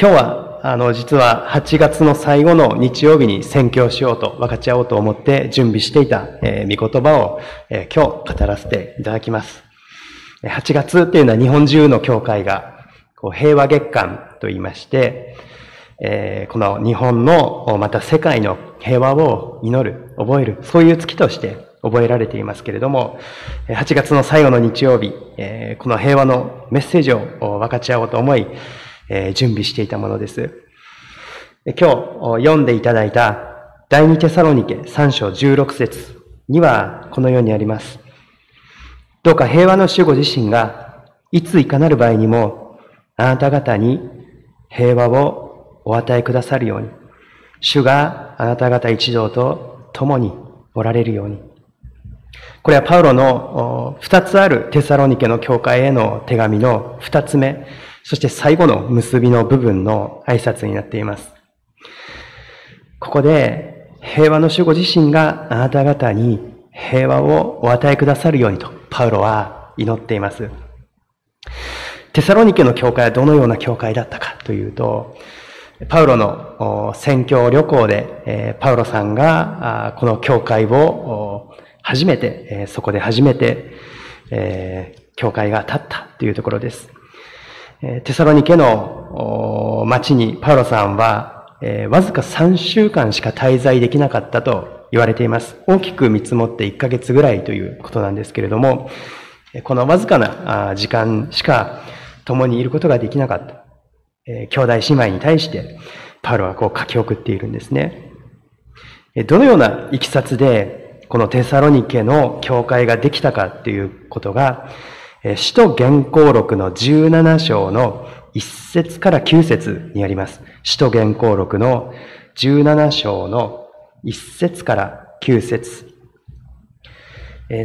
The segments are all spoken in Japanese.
今日は、あの、実は8月の最後の日曜日に宣教しようと、分かち合おうと思って準備していた、えー、御言葉を、えー、今日語らせていただきます。8月っていうのは日本中の教会が、こう平和月間と言いまして、えー、この日本の、また世界の平和を祈る、覚える、そういう月として覚えられていますけれども、8月の最後の日曜日、この平和のメッセージを分かち合おうと思い、え準備していたものです。今日読んでいただいた第二テサロニケ3章16節にはこのようにあります。どうか平和の主ご自身がいついかなる場合にもあなた方に平和をお与えくださるように、主があなた方一同と共におられるように。これはパウロの二つあるテサロニケの教会への手紙の二つ目、そして最後の結びの部分の挨拶になっています。ここで平和の主ご自身があなた方に平和をお与えくださるようにとパウロは祈っています。テサロニケの教会はどのような教会だったかというと、パウロの宣教旅行で、パウロさんがこの教会を初めて、そこで初めて、教会が立ったというところです。テサロニケの町にパウロさんはえ、わずか3週間しか滞在できなかったと言われています。大きく見積もって1ヶ月ぐらいということなんですけれども、このわずかな時間しか共にいることができなかったえ。兄弟姉妹に対して、パウロはこう書き送っているんですね。どのような行きさつで、このテサロニケの教会ができたかっていうことが、使徒原稿録の17章の1節から9節にあります。使徒原稿録の17章の1節から9節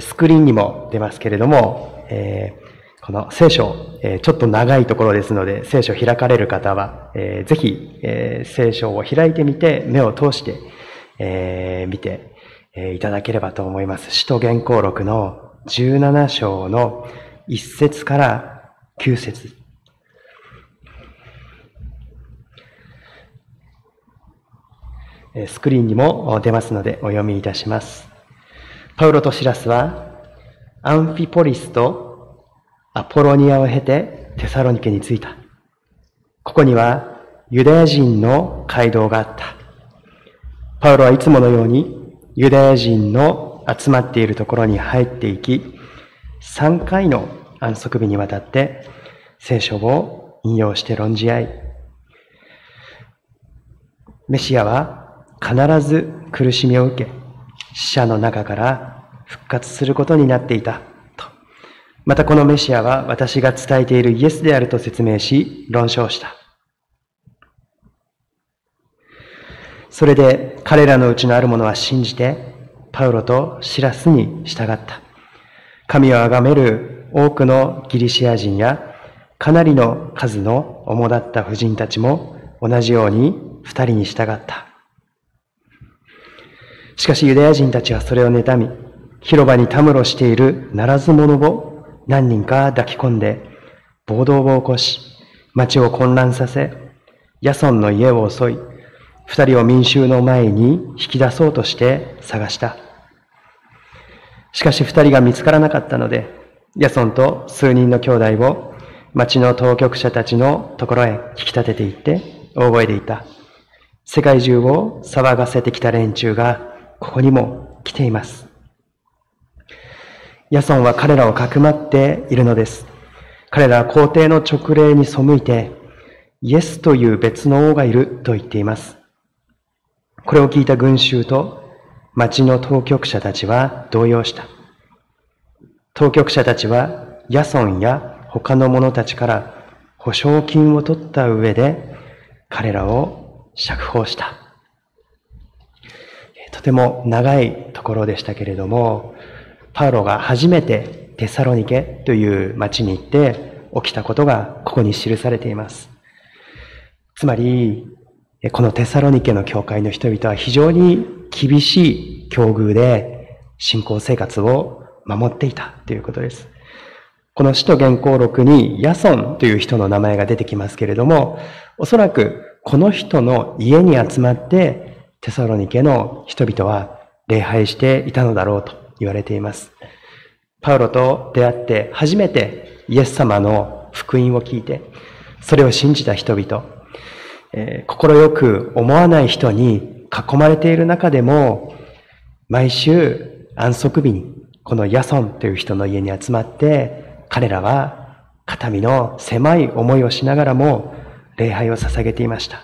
スクリーンにも出ますけれども、この聖書、ちょっと長いところですので、聖書開かれる方は、ぜひ、聖書を開いてみて、目を通して、見ていただければと思います。使徒原稿録の17章の1節から9節スクリーンにも出ますのでお読みいたします。パウロとシラスはアンフィポリスとアポロニアを経てテサロニケに着いた。ここにはユダヤ人の街道があった。パウロはいつものようにユダヤ人の集まっているところに入っていき、3回の安息日にわたって聖書を引用して論じ合い、メシアは必ず苦しみを受け、死者の中から復活することになっていた。と。またこのメシアは私が伝えているイエスであると説明し、論証した。それで彼らのうちのある者は信じて、パウロとシラスに従った。神を崇める多くのギリシア人やかなりの数の主だった婦人たちも同じように二人に従った。しかしユダヤ人たちはそれを妬み、広場にたむろしているならず者を何人か抱き込んで暴動を起こし、町を混乱させ、ヤソンの家を襲い、二人を民衆の前に引き出そうとして探した。しかし二人が見つからなかったので、ヤソンと数人の兄弟を町の当局者たちのところへ引き立てていって大声でいた。世界中を騒がせてきた連中がここにも来ています。ヤソンは彼らをかくまっているのです。彼らは皇帝の勅令に背いて、イエスという別の王がいると言っています。これを聞いた群衆と町の当局者たちは動揺した。当局者たちはヤソンや他の者たちから保証金を取った上で彼らを釈放した。とても長いところでしたけれども、パウロが初めてテサロニケという町に行って起きたことがここに記されています。つまり、このテサロニケの教会の人々は非常に厳しい境遇で信仰生活を守っていたということです。この使徒原稿録にヤソンという人の名前が出てきますけれども、おそらくこの人の家に集まってテサロニケの人々は礼拝していたのだろうと言われています。パウロと出会って初めてイエス様の福音を聞いて、それを信じた人々、えー、心よく思わない人に囲まれている中でも、毎週安息日にこのヤソンという人の家に集まって、彼らは肩身の狭い思いをしながらも礼拝を捧げていました。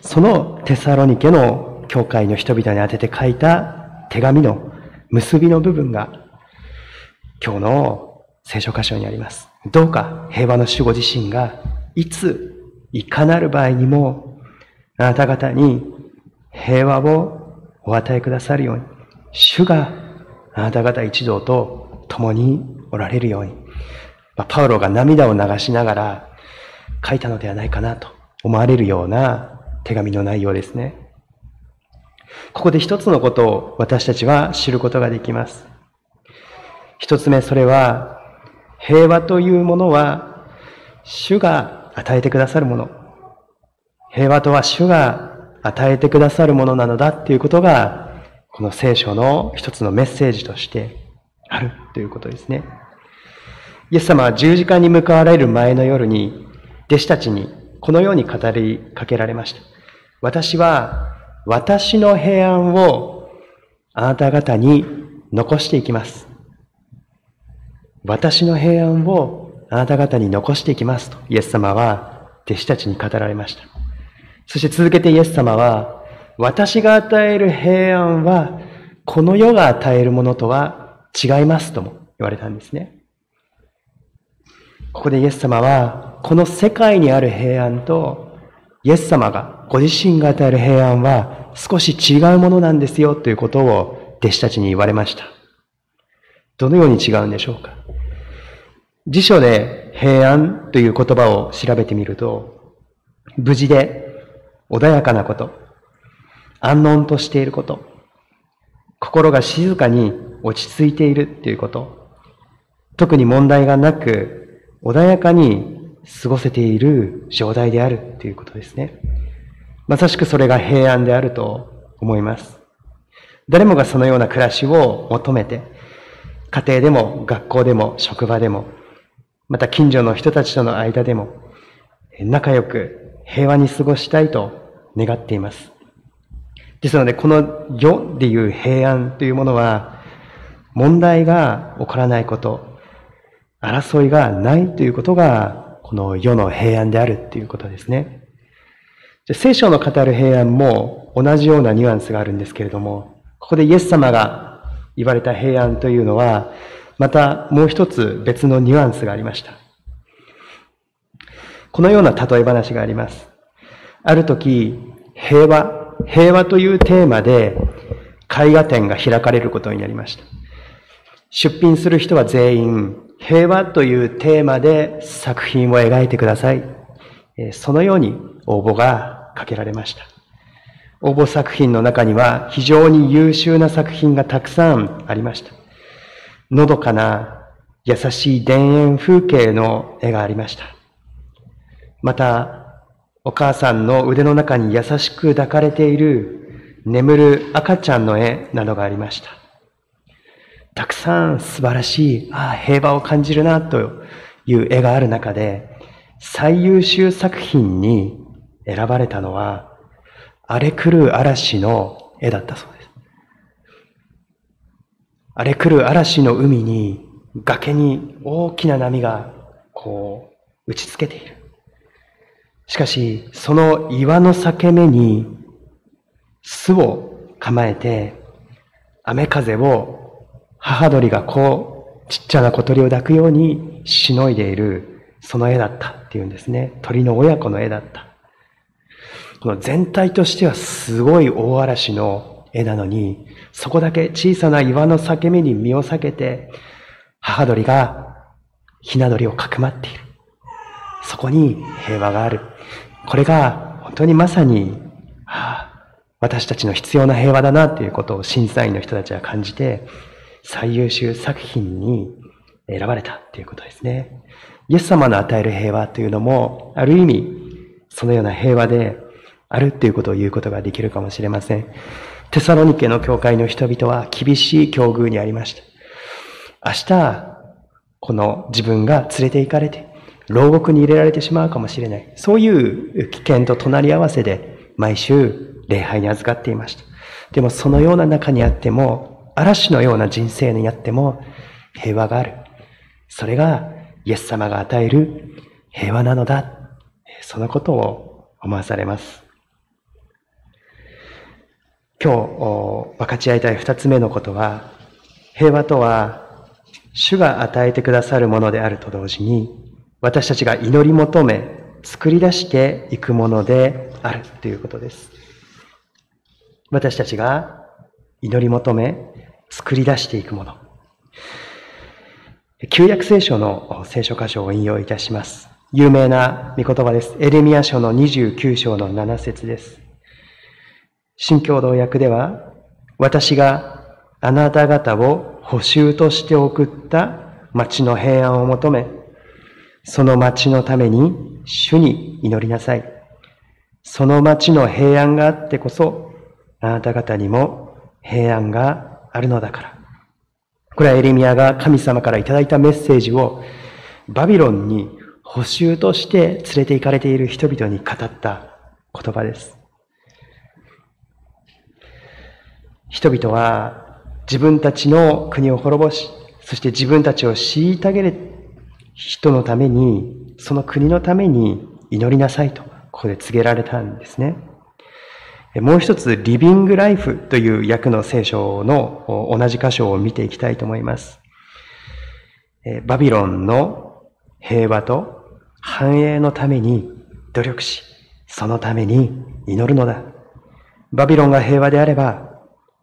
そのテサロニケの教会の人々に宛てて書いた手紙の結びの部分が今日の聖書箇所にあります。どうか平和の守護自身がいついかなる場合にもあなた方に平和をお与えくださるように主があなた方一同と共におられるようにパウロが涙を流しながら書いたのではないかなと思われるような手紙の内容ですね。ここで一つのことを私たちは知ることができます。一つ目、それは、平和というものは、主が与えてくださるもの。平和とは主が与えてくださるものなのだっていうことが、この聖書の一つのメッセージとしてあるということですね。イエス様は十字架に向かわれる前の夜に、弟子たちにこのように語りかけられました。私は私の平安をあなた方に残していきます。私の平安をあなた方に残していきますとイエス様は弟子たちに語られました。そして続けてイエス様は私が与える平安はこの世が与えるものとは違いますとも言われたんですね。ここでイエス様はこの世界にある平安とイエス様がご自身が与える平安は少し違うものなんですよということを弟子たちに言われました。どのように違うんでしょうか？辞書で平安という言葉を調べてみると、無事で穏やかなこと、安穏としていること、心が静かに落ち着いているということ、特に問題がなく穏やかに過ごせている状態であるということですね。まさしくそれが平安であると思います。誰もがそのような暮らしを求めて、家庭でも学校でも職場でも、また近所の人たちとの間でも、仲良く平和に過ごしたいと願っています。ですので、この世でいう平安というものは、問題が起こらないこと、争いがないということが、この世の平安であるということですね。聖書の語る平安も同じようなニュアンスがあるんですけれども、ここでイエス様が言われた平安というのは、またもう一つ別のニュアンスがありました。このような例え話があります。ある時、平和、平和というテーマで絵画展が開かれることになりました。出品する人は全員、平和というテーマで作品を描いてください。そのように応募がかけられました。応募作品の中には非常に優秀な作品がたくさんありました。のどかな優しい田園風景の絵がありました。また、お母さんの腕の中に優しく抱かれている眠る赤ちゃんの絵などがありました。たくさん素晴らしい、ああ、平和を感じるなという絵がある中で、最優秀作品に選ばれたのは、荒れ狂う嵐の絵だったそうです。荒れ狂う嵐の海に崖に大きな波がこう打ちつけている。しかし、その岩の裂け目に巣を構えて、雨風を母鳥がこう、ちっちゃな小鳥を抱くようにしのいでいる、その絵だったっていうんですね。鳥の親子の絵だった。この全体としてはすごい大嵐の絵なのに、そこだけ小さな岩の裂け目に身を避けて、母鳥がひな鳥をかくまっている。そこに平和がある。これが本当にまさに、はあ、私たちの必要な平和だなということを審査員の人たちは感じて、最優秀作品に選ばれたということですね。イエス様の与える平和というのも、ある意味、そのような平和であるっていうことを言うことができるかもしれません。テサロニケの教会の人々は厳しい境遇にありました。明日、この自分が連れて行かれて、牢獄に入れられてしまうかもしれない。そういう危険と隣り合わせで毎週礼拝に預かっていました。でもそのような中にあっても、嵐のような人生にあっても平和がある。それがイエス様が与える平和なのだ。そのことを思わされます。今日分かち合いたい二つ目のことは、平和とは主が与えてくださるものであると同時に、私たちが祈り求め、作り出していくものであるということです。私たちが祈り求め、作り出していくもの。旧約聖書の聖書箇所を引用いたします。有名な御言葉です。エレミア書の29章の7節です。新共同訳では、私があなた方を補修として送った町の平安を求め、その町のために主に祈りなさい。その町の平安があってこそ、あなた方にも平安があるのだから。これはエレミアが神様からいただいたメッセージをバビロンに補修として連れて行かれている人々に語った言葉です。人々は自分たちの国を滅ぼし、そして自分たちを虐げる人のために、その国のために祈りなさいと、ここで告げられたんですね。もう一つ、リビングライフという訳の聖書の同じ箇所を見ていきたいと思います。バビロンの平和と繁栄のために努力し、そのために祈るのだ。バビロンが平和であれば、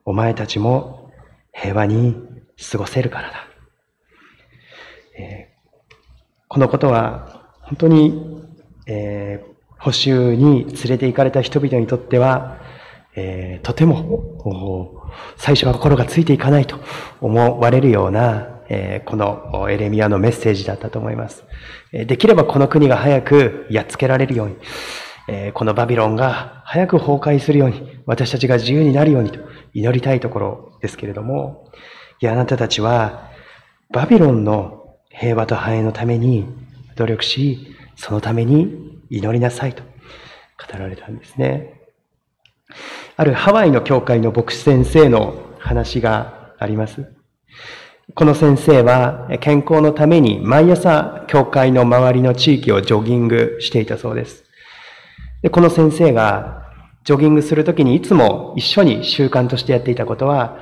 お前たちも平和に過ごせるからだ。えー、このことは本当に、えー、補修に連れて行かれた人々にとっては、えー、とても最初は心がついていかないと思われるような、えー、このエレミアのメッセージだったと思います。できればこの国が早くやっつけられるように、えー、このバビロンが早く崩壊するように、私たちが自由になるようにと祈りたいところですけれども、いや、あなたたちは、バビロンの平和と繁栄のために努力し、そのために祈りなさいと語られたんですね。あるハワイの教会の牧師先生の話があります。この先生は健康のために毎朝教会の周りの地域をジョギングしていたそうです。で、この先生がジョギングするときにいつも一緒に習慣としてやっていたことは、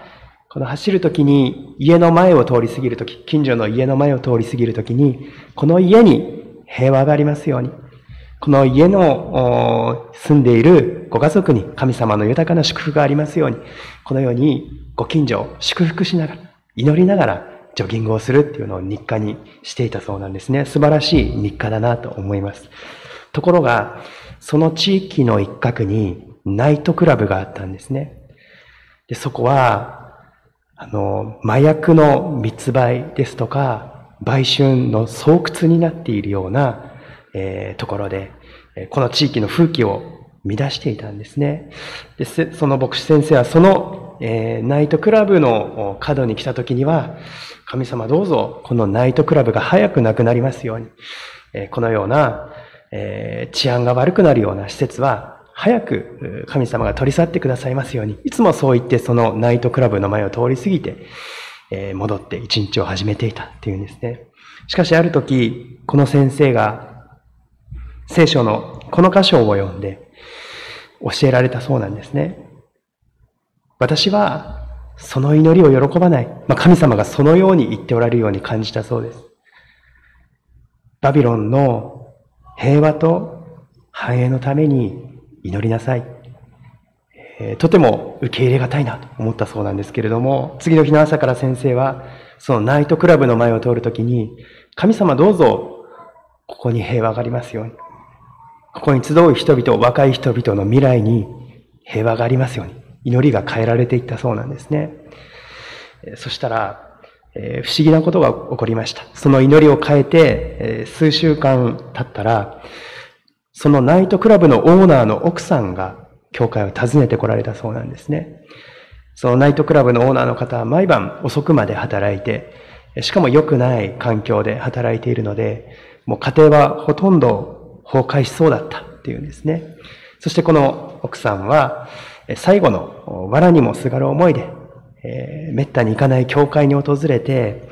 この走るときに家の前を通り過ぎるとき、近所の家の前を通り過ぎるときに、この家に平和がありますように、この家の住んでいるご家族に神様の豊かな祝福がありますように、このようにご近所を祝福しながら、祈りながらジョギングをするっていうのを日課にしていたそうなんですね。素晴らしい日課だなと思います。ところが、その地域の一角にナイトクラブがあったんですね。でそこは、あの、麻薬の密売ですとか、売春の巣窟になっているような、えー、ところで、この地域の風紀を乱していたんですね。でその牧師先生はその、えー、ナイトクラブの角に来た時には、神様どうぞこのナイトクラブが早くなくなりますように、えー、このような、えー、治安が悪くなるような施設は早く神様が取り去ってくださいますように、いつもそう言ってそのナイトクラブの前を通り過ぎて、え、戻って一日を始めていたっていうんですね。しかしある時、この先生が聖書のこの箇所を読んで教えられたそうなんですね。私はその祈りを喜ばない。まあ、神様がそのように言っておられるように感じたそうです。バビロンの平和と繁栄のために祈りなさい。えー、とても受け入れがたいなと思ったそうなんですけれども、次の日の朝から先生は、そのナイトクラブの前を通るときに、神様どうぞ、ここに平和がありますように。ここに集う人々、若い人々の未来に平和がありますように。祈りが変えられていったそうなんですね。そしたら、えー、不思議なことが起こりました。その祈りを変えて、えー、数週間経ったら、そのナイトクラブのオーナーの奥さんが教会を訪ねてこられたそうなんですね。そのナイトクラブのオーナーの方は毎晩遅くまで働いて、しかも良くない環境で働いているので、もう家庭はほとんど崩壊しそうだったっていうんですね。そしてこの奥さんは、最後の藁にもすがる思いで、えー、滅多に行かない教会に訪れて、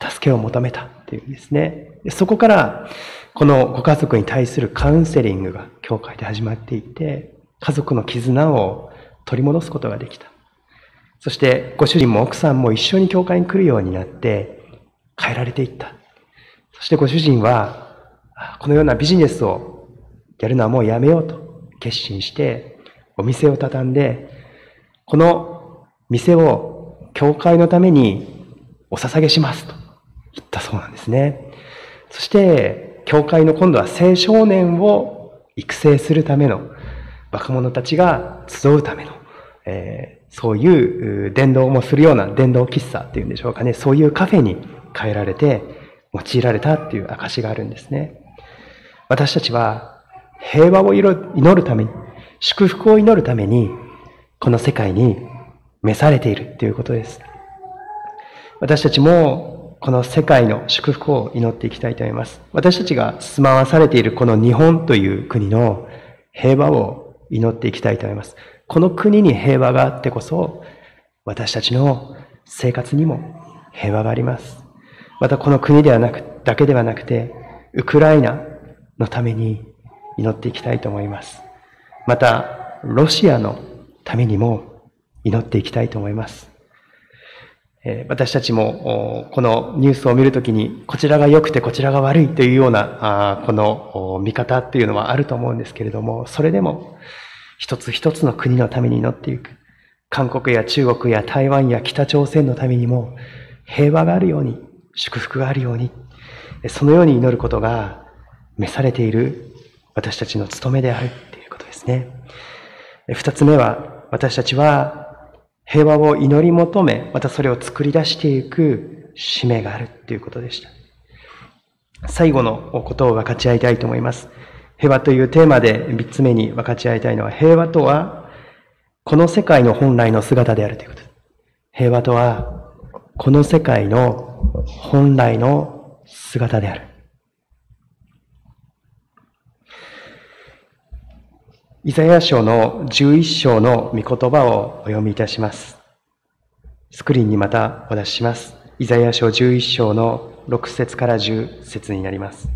助けを求めたっていうんですね。そこから、このご家族に対するカウンセリングが教会で始まっていて、家族の絆を取り戻すことができた。そして、ご主人も奥さんも一緒に教会に来るようになって、変えられていった。そしてご主人は、このようなビジネスをやるのはもうやめようと決心して、お店を畳んで、この店を教会のためにお捧げしますと言ったそうなんですね。そして、教会の今度は青少年を育成するための若者たちが集うための、えー、そういう伝道もするような伝道喫茶っていうんでしょうかね、そういうカフェに変えられて用いられたっていう証があるんですね。私たちは平和を祈るために、祝福を祈るために、この世界に召されているということです。私たちもこの世界の祝福を祈っていきたいと思います。私たちが住まわされているこの日本という国の平和を祈っていきたいと思います。この国に平和があってこそ、私たちの生活にも平和があります。またこの国ではなく、だけではなくて、ウクライナのために祈っていきたいと思います。また、ロシアのためにも祈っていきたいと思います。私たちもこのニュースを見るときにこちらが良くてこちらが悪いというようなこの見方っていうのはあると思うんですけれどもそれでも一つ一つの国のために祈っていく。韓国や中国や台湾や北朝鮮のためにも平和があるように祝福があるようにそのように祈ることが召されている私たちの務めであるということですね。二つ目は私たちは平和を祈り求め、またそれを作り出していく使命があるということでした。最後のことを分かち合いたいと思います。平和というテーマで3つ目に分かち合いたいのは、平和とは、この世界の本来の姿であるということです。平和とは、この世界の本来の姿である。イザヤ書の11章の御言葉をお読みいたします。スクリーンにまたお出しします。イザヤ書11章の6節から10節になります。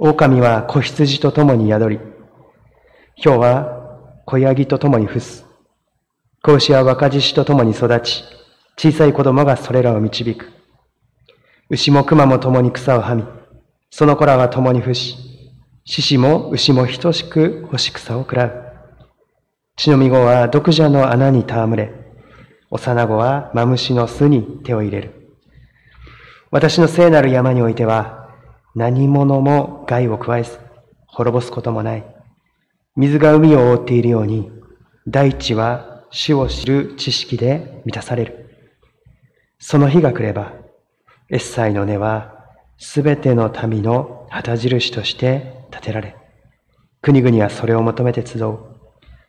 狼は子羊と共に宿り、豹は子ヤギと共に伏す。子牛は若獅子と共に育ち、小さい子供がそれらを導く。牛も熊も共に草をはみ、その子らは共に伏し、獅子も牛も等しく干し草を食らう。血のみ子は毒蛇の穴に戯れ、幼子はマムシの巣に手を入れる。私の聖なる山においては、何者も害を加えず、滅ぼすこともない。水が海を覆っているように、大地は死を知る知識で満たされる。その日が来れば、エッサイの根はすべての民の旗印として立てられ、国々はそれを求めて集う。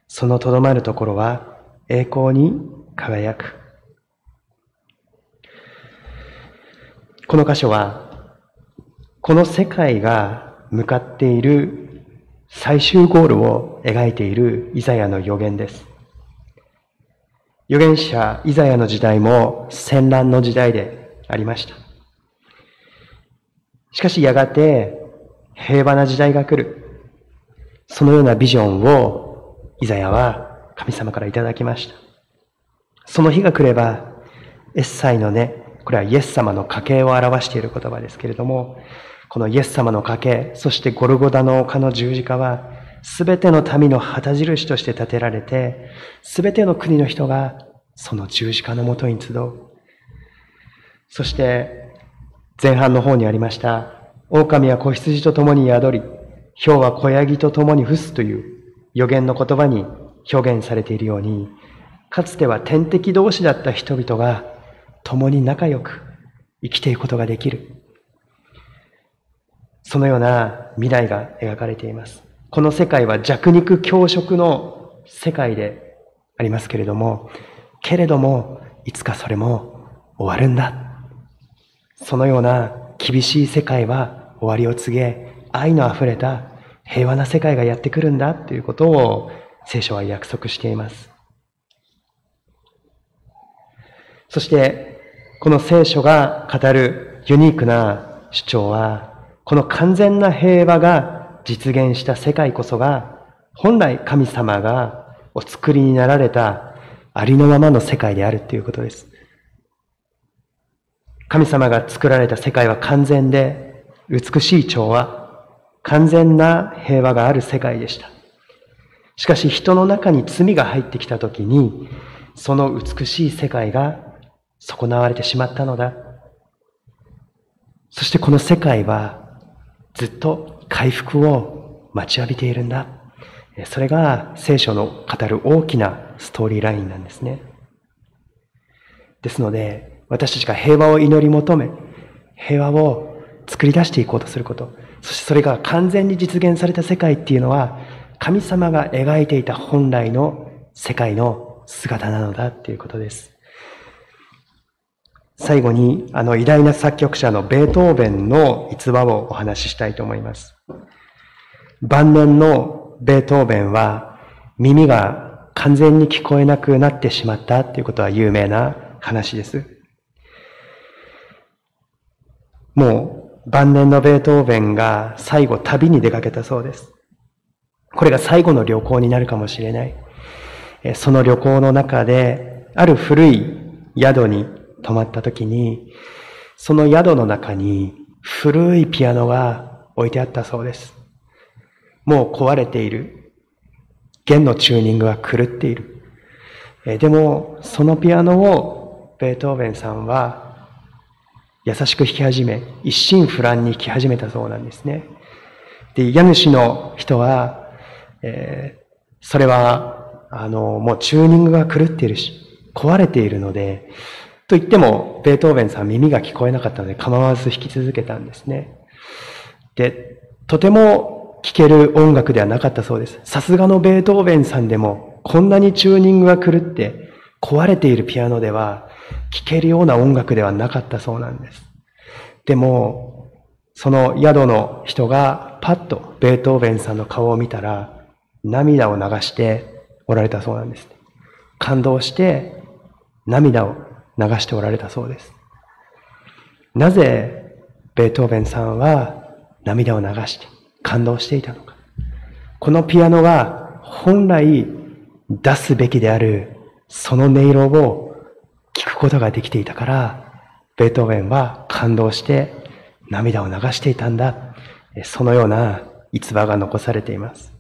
そのとどまるところは栄光に輝く。この箇所は、この世界が向かっている最終ゴールを描いているイザヤの予言です。預言者イザヤの時代も戦乱の時代でありました。しかしやがて平和な時代が来る。そのようなビジョンをイザヤは神様からいただきました。その日が来れば、エッサイのね、これはイエス様の家系を表している言葉ですけれども、このイエス様の家系、そしてゴルゴダの丘の十字架は、すべての民の旗印として建てられて、すべての国の人がその十字架のもとに集う。そして、前半の方にありました、狼は子羊と共に宿り、豹は子ヤギと共に伏すという予言の言葉に表現されているように、かつては天敵同士だった人々が共に仲良く生きていくことができる。そのような未来が描かれています。この世界は弱肉強食の世界でありますけれども、けれども、いつかそれも終わるんだ。そのような厳しい世界は終わりを告げ、愛の溢れた平和な世界がやってくるんだということを聖書は約束しています。そして、この聖書が語るユニークな主張は、この完全な平和が実現した世界こそが、本来神様がお作りになられたありのままの世界であるということです。神様が作られた世界は完全で美しい調和、完全な平和がある世界でした。しかし人の中に罪が入ってきたときに、その美しい世界が損なわれてしまったのだ。そしてこの世界はずっと回復を待ちわびているんだ。それが聖書の語る大きなストーリーラインなんですね。ですので、私たちが平和を祈り求め、平和を作り出していこうとすること、そしてそれが完全に実現された世界っていうのは、神様が描いていた本来の世界の姿なのだっていうことです。最後に、あの偉大な作曲者のベートーベンの逸話をお話ししたいと思います。晩年のベートーベンは耳が完全に聞こえなくなってしまったということは有名な話です。もう晩年のベートーベンが最後旅に出かけたそうです。これが最後の旅行になるかもしれない。その旅行の中で、ある古い宿に泊まった時に、その宿の中に古いピアノが置いてあったそうです。もう壊れている。弦のチューニングは狂っている。でも、そのピアノをベートーベンさんは優しく弾き始め、一心不乱に弾き始めたそうなんですね。で、家主の人は、えー、それは、あの、もうチューニングが狂っているし、壊れているので、と言っても、ベートーベンさん耳が聞こえなかったので構わず弾き続けたんですね。で、とても聴ける音楽ではなかったそうです。さすがのベートーベンさんでも、こんなにチューニングが狂って壊れているピアノでは、聴けるような音楽ではなかったそうなんです。でも、その宿の人がパッとベートーベンさんの顔を見たら、涙を流しておられたそうなんです。感動して涙を流しておられたそうです。なぜベートーベンさんは涙を流して感動していたのか。このピアノが本来出すべきであるその音色を聞くことができていたから、ベートーベンは感動して涙を流していたんだ。そのような逸話が残されています。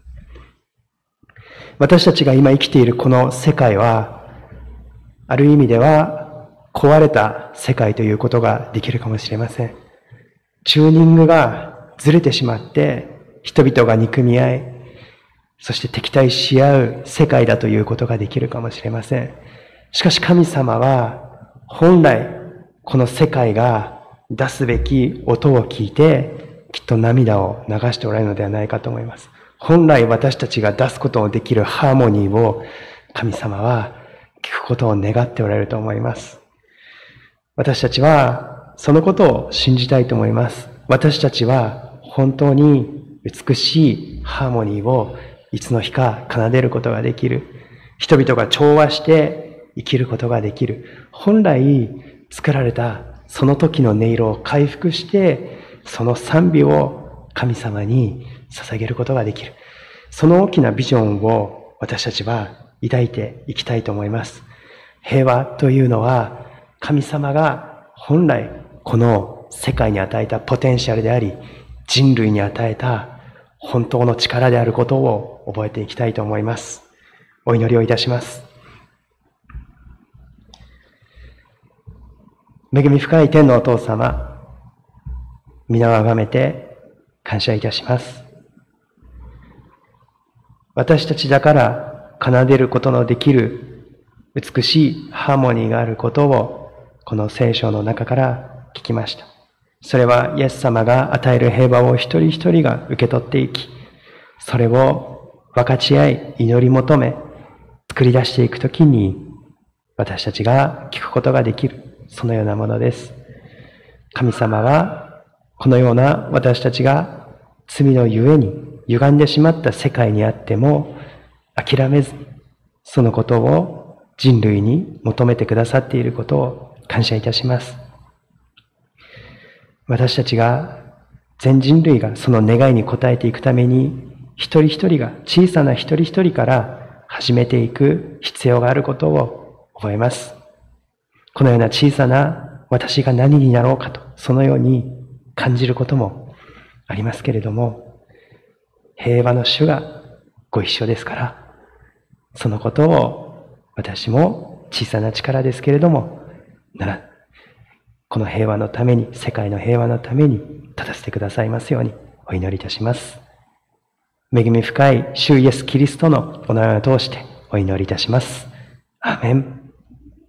私たちが今生きているこの世界は、ある意味では壊れた世界ということができるかもしれません。チューニングがずれてしまって、人々が憎み合い、そして敵対し合う世界だということができるかもしれません。しかし神様は、本来、この世界が出すべき音を聞いて、きっと涙を流しておられるのではないかと思います。本来私たちが出すことのできるハーモニーを神様は聞くことを願っておられると思います。私たちはそのことを信じたいと思います。私たちは本当に美しいハーモニーをいつの日か奏でることができる。人々が調和して生きることができる。本来作られたその時の音色を回復して、その賛美を神様に捧げることができる。その大きなビジョンを私たちは抱いていきたいと思います。平和というのは神様が本来この世界に与えたポテンシャルであり人類に与えた本当の力であることを覚えていきたいと思います。お祈りをいたします。恵み深い天のお父様、皆をあがめて感謝いたします。私たちだから奏でることのできる美しいハーモニーがあることをこの聖書の中から聞きました。それはイエス様が与える平和を一人一人が受け取っていき、それを分かち合い、祈り求め、作り出していくときに、私たちが聞くことができる、そのようなものです。神様は、このような私たちが罪のゆえに歪んでしまった世界にあっても、諦めず、そのことを人類に求めてくださっていることを感謝いたします。私たちが、全人類がその願いに応えていくために、一人一人が小さな一人一人から始めていく必要があることを覚えます。このような小さな私が何になろうかと、そのように感じることもありますけれども、平和の主がご一緒ですから、そのことを私も小さな力ですけれども、なら、この平和のために、世界の平和のために立たせてくださいますようにお祈りいたします。恵み深い主イエス・キリストのお名前を通してお祈りいたします。アメン。